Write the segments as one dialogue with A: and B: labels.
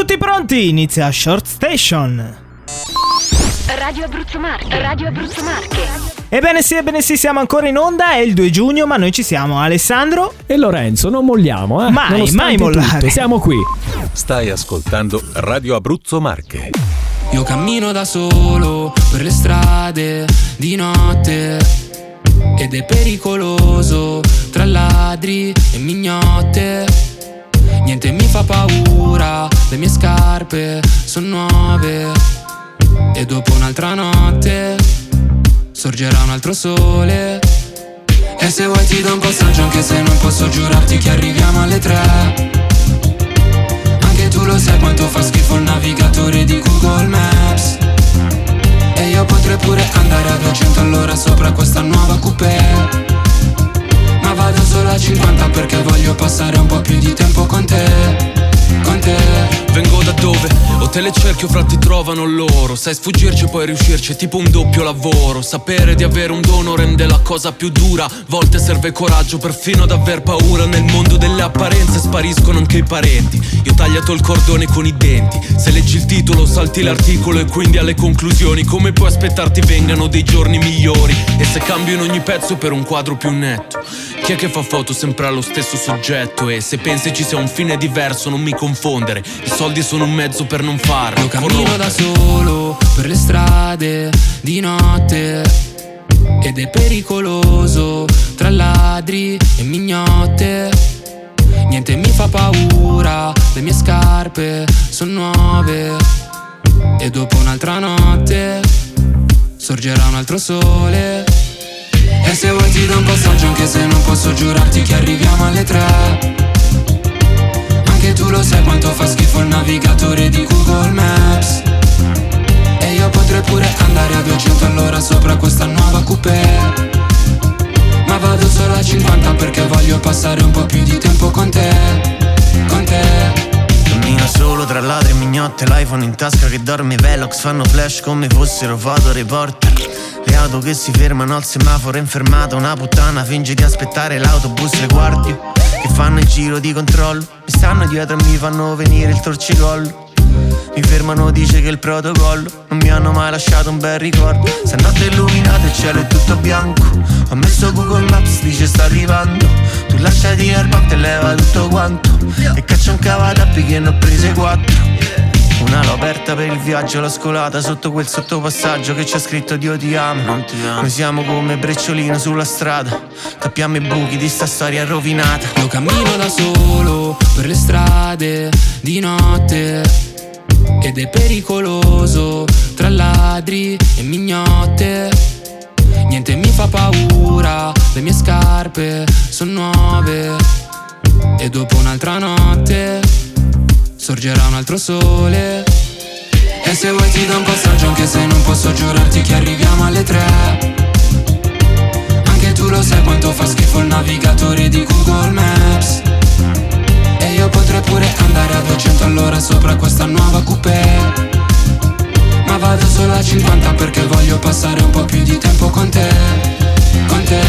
A: Tutti pronti? Inizia Short Station.
B: Radio Abruzzo Marche, Radio Abruzzo Marche.
A: Ebbene sì, ebbene sì, siamo ancora in onda, è il 2 giugno, ma noi ci siamo. Alessandro?
C: E Lorenzo, non molliamo, eh?
A: Mai,
C: Nonostante
A: mai mollare.
C: tutto, siamo qui.
D: Stai ascoltando Radio Abruzzo Marche.
E: Io cammino da solo per le strade di notte ed è pericoloso tra ladri e mignotte. Niente mi fa paura, mie scarpe sono nuove e dopo un'altra notte sorgerà un altro sole. E se vuoi ti do un passaggio anche se non posso giurarti che arriviamo alle tre. Anche tu lo sai quanto fa schifo il navigatore di Google Maps E io potrei pure andare a 200 all'ora sopra questa nuova coupé Ma vado solo a 50 perché voglio passare un po' più di
F: dove? Hotel e cerchio fra ti trovano loro. Sai sfuggirci e poi riuscirci è tipo un doppio lavoro. Sapere di avere un dono rende la cosa più dura. Volte serve coraggio perfino ad aver paura. Nel mondo delle apparenze spariscono anche i parenti. Io ho tagliato il cordone con i denti. Se leggi il titolo salti l'articolo e quindi alle conclusioni. Come puoi aspettarti vengano dei giorni migliori? E se cambio in ogni pezzo per un quadro più netto? Chi è che fa foto sempre allo stesso soggetto? E se pensi ci sia un fine diverso non mi confondere. I soldi sono un mezzo per non farlo
E: Io cammino da solo per le strade di notte ed è pericoloso tra ladri e mignotte. Niente mi fa paura, le mie scarpe sono nuove e dopo un'altra notte sorgerà un altro sole. E se vuoi ti do un passaggio anche se non posso giurarti che arriviamo alle tre. Anche tu lo sai quanto fa schifo il navigatore di Google Maps. E io potrei pure andare a 200 all'ora sopra questa nuova coupé Ma vado solo a 50 perché voglio passare un po' più di tempo con te Con te.
G: Cammino solo tra ladri e mignotte L'iPhone in tasca che dorme Velox Fanno flash come fossero foto reporter Le auto che si fermano al semaforo in fermata Una puttana finge di aspettare l'autobus Le guardie che fanno il giro di controllo. Mi stanno dietro e mi fanno venire il torcicollo mi fermano, dice che il protocollo. Non mi hanno mai lasciato un bel ricordo. Se notte è illuminata e il cielo è tutto bianco. Ho messo Google Maps, dice sta arrivando. Tu lasciati nel banco e leva tutto quanto. E caccia un cavatappi che ne ho prese quattro una l'ho aperta per il viaggio, l'ho scolata sotto quel sottopassaggio che c'è scritto Dio ti amo. Noi siamo come brecciolino sulla strada, tappiamo i buchi di sta storia rovinata.
E: Io cammino da solo per le strade di notte ed è pericoloso tra ladri e mignotte. Niente mi fa paura, le mie scarpe sono nuove e dopo un'altra notte sorgerà un altro sole. E se vuoi ti do un passaggio anche se non posso giurarti che arriviamo alle tre. Anche tu lo sai quanto fa schifo il navigatore di Google Maps. E io potrei pure andare a 200 all'ora sopra questa nuova coupé. Ma vado solo a 50 perché voglio passare un po' più di tempo con te. Con te.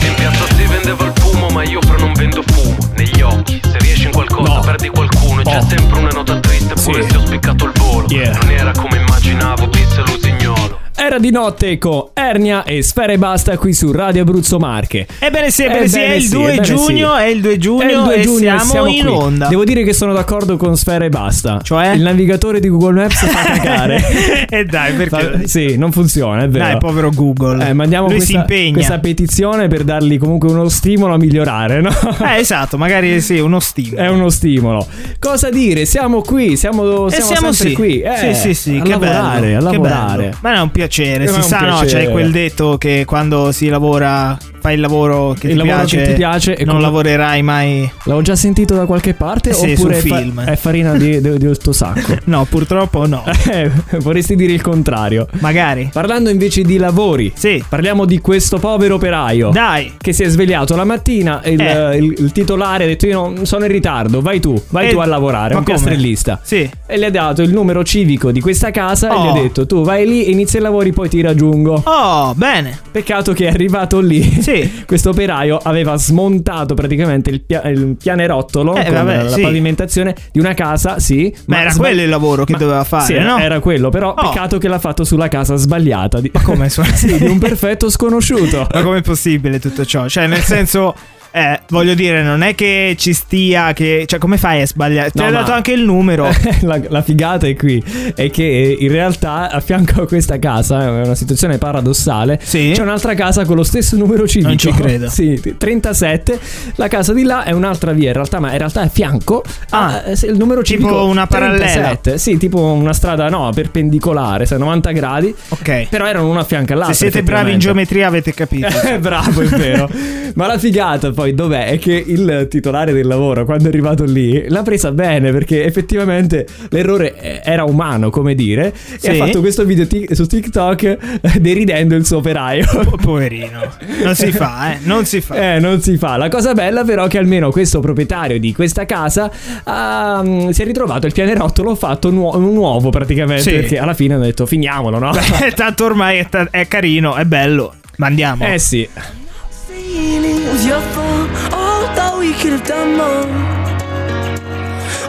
F: In piazza si vendeva il ma io però non vendo fumo Negli occhi, se riesci in qualcosa
C: No.
F: perdi qualcuno C'è
C: Oh.
F: sempre una nota triste pure
C: Sì.
F: se ho spiccato il volo
C: Yeah.
F: Non era come immaginavo, pizza e lusignolo
C: Era di notte con Ernia e Sfera e Basta qui su Radio Abruzzo Marche.
A: Ebbene sì, ebbene sì, è il
C: sì,
A: 2
C: ebbene
A: giugno, è il 2 giugno,
C: È il 2
A: e
C: giugno e
A: siamo, in
C: qui.
A: onda.
C: Devo dire che sono d'accordo con Sfera e Basta.
A: Cioè?
C: Il navigatore di Google Maps fa cagare.
A: e dai, perché...
C: Fa- sì, non funziona, è vero.
A: Dai, povero Google.
C: Eh, mandiamo
A: Lui
C: questa, questa petizione per dargli comunque uno stimolo a migliorare, no?
A: Eh, esatto, magari sì, uno stimolo.
C: È uno stimolo. Cosa dire? Siamo qui, siamo,
A: E
C: siamo,
A: siamo sì.
C: qui. Eh,
A: sì, sì, sì,
C: a
A: che
C: lavorare,
A: bello,
C: a
A: che
C: lavorare.
A: bello. Ma è un piacere,
C: Eh,
A: si sa, no,
C: piacere.
A: c'è quel detto che quando si lavora, fai il lavoro che,
C: Il
A: ti,
C: lavoro
A: piace,
C: che ti piace e
A: non
C: come-
A: lavorerai mai.
C: L'avevo già sentito da qualche parte?
A: Sì,
C: oppure fa-
A: film.
C: è farina di, di, di tuo sacco?
A: No, purtroppo no.
C: Eh, vorresti dire il contrario.
A: Magari.
C: Parlando invece di lavori,
A: Sì.
C: parliamo di questo povero operaio.
A: Dai.
C: Che si è svegliato la mattina e il,
A: Eh.
C: il- il titolare ha detto: Io non sono in ritardo, vai tu, vai
A: Eh,
C: tu a lavorare. Un
A: come?
C: piastrellista.
A: Sì.
C: E le ha dato il numero civico di questa casa e
A: Oh.
C: gli ha detto: Tu vai lì e inizi a lavorare lavori poi ti raggiungo.
A: Oh, bene.
C: Peccato che è arrivato lì.
A: Sì.
C: Questo operaio aveva smontato praticamente il, pia- il pianerottolo
A: Eh, vabbè,
C: la
A: sì.
C: pavimentazione di una casa, sì.
A: Ma era
C: sba-
A: quello il lavoro che
C: ma-
A: doveva fare,
C: Sì, era,
A: no?
C: era quello, però
A: Oh.
C: peccato che l'ha fatto sulla casa sbagliata. Di-
A: Ma come?
C: sì, di un perfetto sconosciuto.
A: Ma com'è possibile tutto ciò? Cioè, nel senso. Eh, voglio dire, non è che ci stia. Che, cioè, come fai a sbagliare? Ti
C: No,
A: ha
C: ma-
A: dato anche il numero.
C: la, la figata è qui è che in realtà a fianco a questa casa è una situazione paradossale
A: Sì.
C: c'è un'altra casa con lo stesso numero civico
A: Non ci credo.
C: sì 37 la casa di là è un'altra via in realtà ma in realtà è a fianco
A: Ah,
C: a- eh, il numero
A: tipo
C: civico
A: una parallela.
C: 37. sì tipo una strada no perpendicolare sai 90 gradi
A: Ok.
C: però erano una a fianco all'altra
A: Se siete bravi in geometria avete capito.
C: Eh, Bravo, è vero. Ma la figata poi dov'è? È che il titolare del lavoro, quando è arrivato lì, l'ha presa bene perché effettivamente l'errore eh, era umano, come dire,
A: Sì.
C: e ha fatto questo video ti- su TikTok eh, deridendo il suo operaio.
A: Po- Poverino. Non si fa, eh. Non si fa.
C: Eh, non si fa. La cosa bella, però, è che almeno questo proprietario di questa casa mm, si è ritrovato il pianerottolo fatto nuo- nuovo praticamente.
A: Sì.
C: Perché alla fine hanno detto finiamolo, no?
A: Beh, tanto ormai è, ta- è carino, è bello. Ma andiamo.
C: eh sì.
H: Feeling was your fault. Thought we could have done more.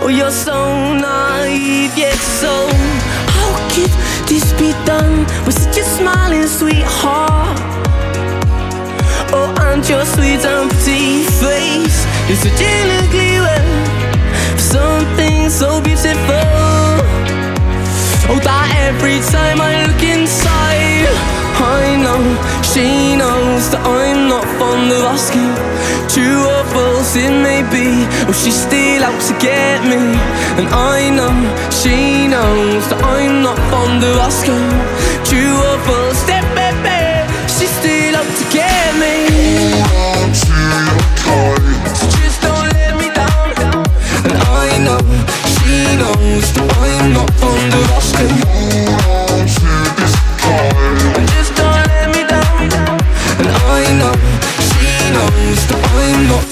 H: Oh, you're so naive, yet so. How could this be done with such a smiling sweetheart? Oh, and your sweet pretty face is such an ugly word for something so beautiful. Oh, that every time I look inside, I know she knows that I'm not fond of asking. True or false it may be, oh, she's still out to get me. And I know she knows that I'm not fond of asking. True or false, step baby, she's still out to get me. So just don't let me down. And I know she knows that I'm not fond of asking. Knows that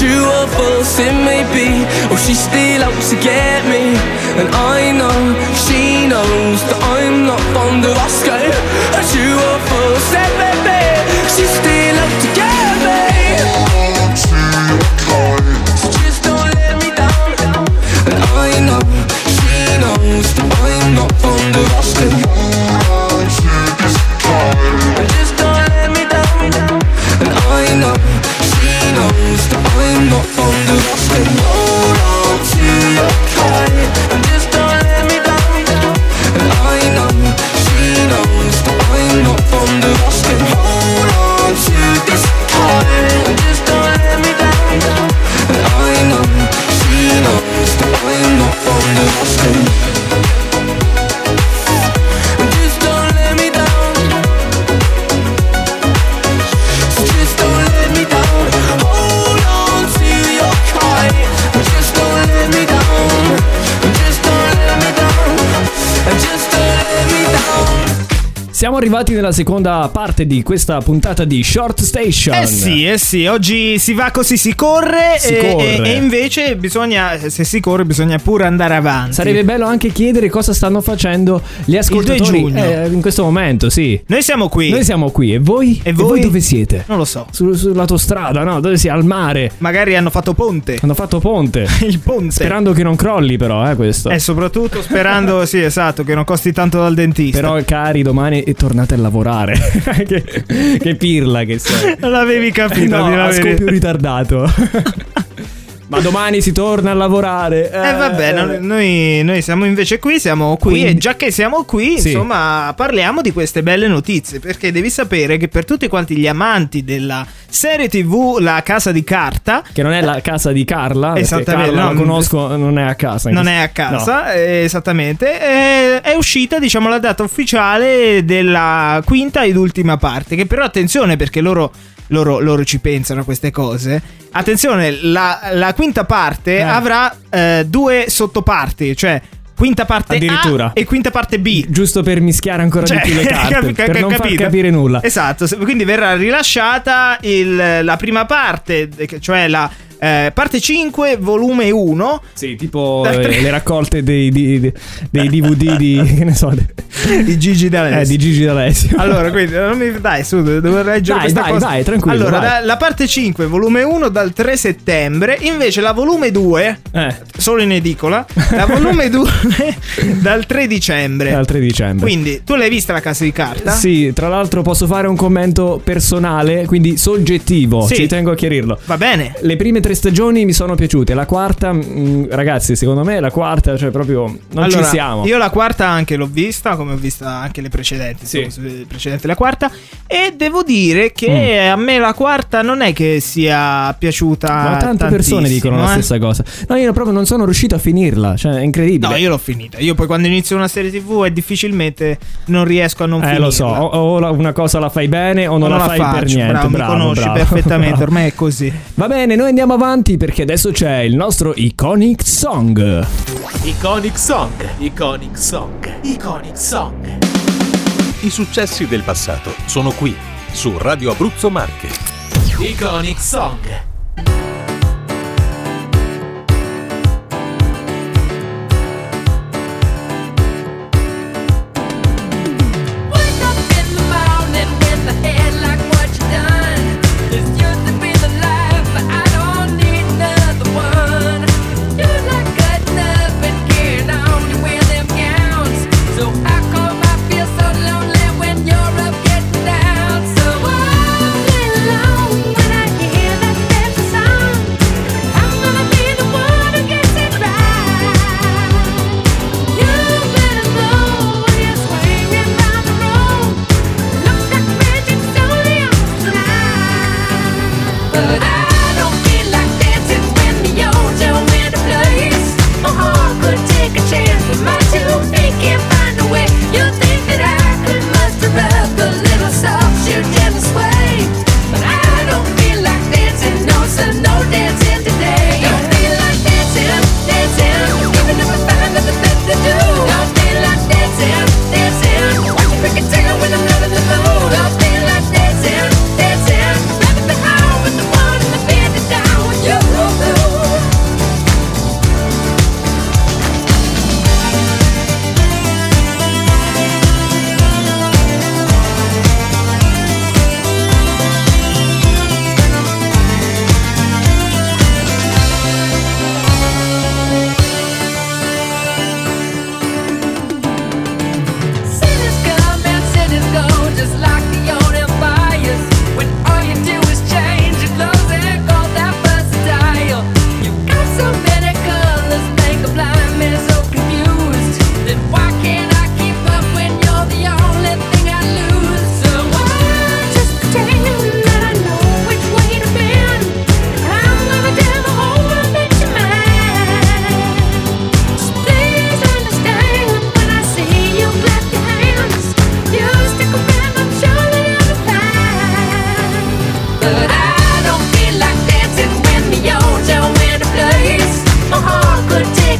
H: true or false it may be, oh, she's still out to get me. And I know she knows that I'm not fond of. And true or false,
C: Siamo arrivati nella seconda parte di questa puntata di Short Station.
A: Eh sì, eh sì, oggi si va così, si corre,
C: Si
A: e,
C: corre.
A: e- e invece bisogna, se si corre bisogna pure andare avanti.
C: Sarebbe bello anche chiedere cosa stanno facendo gli ascoltatori
A: giugno.
C: eh, in questo momento, sì.
A: Noi siamo qui.
C: Noi siamo qui e voi?
A: E voi?
C: dove siete?
A: Non lo so.
C: Su- sull'autostrada, no? Dove si Al mare.
A: Magari hanno fatto ponte.
C: Hanno fatto ponte.
A: Il ponte.
C: Sperando che non crolli, però, eh, questo.
A: E soprattutto sperando, sì, esatto, che non costi tanto dal dentista.
C: Però, cari, domani e tornate a lavorare. che, che pirla che sei.
A: non l'avevi capito,
C: no, a scoppio ritardato. Ma domani si torna a lavorare.
A: Eh vabbè, no- noi, noi siamo invece qui, siamo qui
C: Quindi-
A: e già che siamo qui,
C: Sì.
A: insomma, parliamo di queste belle notizie, perché devi sapere che per tutti quanti gli amanti della serie TV La Casa di Carta,
C: Che non è la casa di Carla.
A: Esattamente,
C: Carla
A: no,
C: la conosco, non è a casa.
A: non
C: questo-
A: è a casa, eh, esattamente, eh, è uscita, diciamo, la data ufficiale della quinta ed ultima parte, che però attenzione perché loro... Loro, loro ci pensano a queste cose. Attenzione, la, la quinta parte
C: Eh.
A: avrà eh, due sottoparti, cioè quinta parte
C: Addirittura.
A: A e quinta parte B.
C: Giusto per mischiare ancora
A: Cioè,
C: di più le carte.
A: capi-
C: per non far
A: capito?
C: capire nulla.
A: Esatto, quindi verrà rilasciata il- la prima parte, cioè la eh, parte 5, volume 1.
C: Sì, tipo eh, le raccolte dei, di- dei DVD di. che ne so.
A: Di Gigi D'Alessio.
C: Eh, di Gigi D'Alessio.
A: Allora, quindi mi dai, su, devo leggere
C: Dai,
A: questa
C: vai,
A: cosa.
C: vai, tranquillo,
A: Allora, da- la parte 5, volume 1 dal 3 settembre, invece la volume 2
C: Eh,
A: solo in edicola, la volume 2 dal 3 dicembre.
C: al 3 dicembre.
A: Quindi, tu l'hai vista la casa di carta?
C: Sì, tra l'altro posso fare un commento personale, quindi soggettivo,
A: Sì.
C: ci tengo a chiarirlo.
A: Va bene.
C: Le prime tre stagioni mi sono piaciute, la quarta, mm, ragazzi, secondo me la quarta, cioè proprio non
A: allora,
C: ci siamo.
A: Io la quarta anche l'ho vista, come ho vista anche le precedenti.
C: Sì.
A: insomma, le precedenti la quarta. E devo dire che
C: Mm.
A: a me la quarta non è che sia piaciuta.
C: Ma tante persone dicono la
A: eh.
C: stessa cosa. No, io proprio non sono riuscito a finirla, cioè è incredibile.
A: No, io l'ho finita. Io poi quando inizio una serie TV è difficilmente non riesco a non
C: Eh,
A: finirla.
C: lo so, o, o la- una cosa la fai bene o non,
A: non
C: la, fai per
A: faccio,
C: niente.
A: bravo,
C: bravo,
A: mi conosci
C: bravo.
A: perfettamente, ormai è così.
C: Va bene, noi andiamo avanti perché adesso c'è il nostro iconic song.
H: Iconic Song, Iconic Song, Iconic Song.
D: I successi del passato sono qui, su Radio Abruzzo Marche.
H: Iconic Song.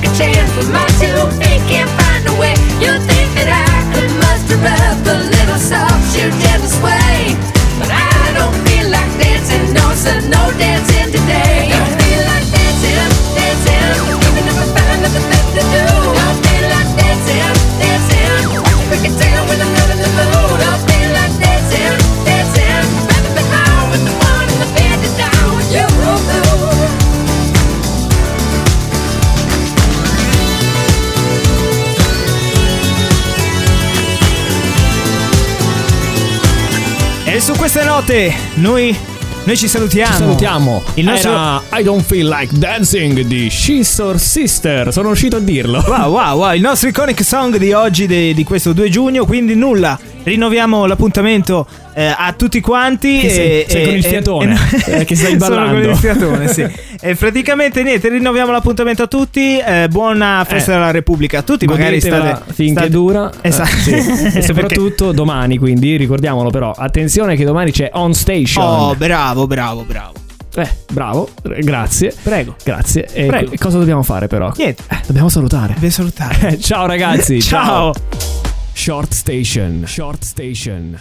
I: A chance, but my two feet can't find a way. You
A: note noi Noi ci salutiamo.
C: Ci salutiamo.
A: Il nostro
C: Era I Don't Feel Like Dancing di Scissor Sister. Sono riuscito a dirlo.
A: Wow, wow, wow, il nostro iconic song di oggi, de- di questo 2 giugno, quindi nulla. Rinnoviamo l'appuntamento eh, a tutti quanti.
C: Che sei- sei con il fiatone, eh, che stai
A: Sono con
C: ballando.
A: il fiatone, sì. E praticamente niente, rinnoviamo l'appuntamento a tutti. eh, buona festa
C: Eh.
A: della Repubblica a tutti. Magari state.
C: finché
A: state-
C: dura.
A: Esatto.
C: sì. E soprattutto domani, quindi ricordiamolo però. Attenzione che domani c'è On Station.
A: Oh, bravo, bravo, bravo.
C: Eh, bravo, eh, grazie.
A: Prego.
C: Grazie. E
A: Prego.
C: e cosa dobbiamo fare però?
A: Niente.
C: Eh, dobbiamo salutare.
A: Devi salutare.
C: Ciao ragazzi.
A: Ciao.
C: Short Station. Short Station.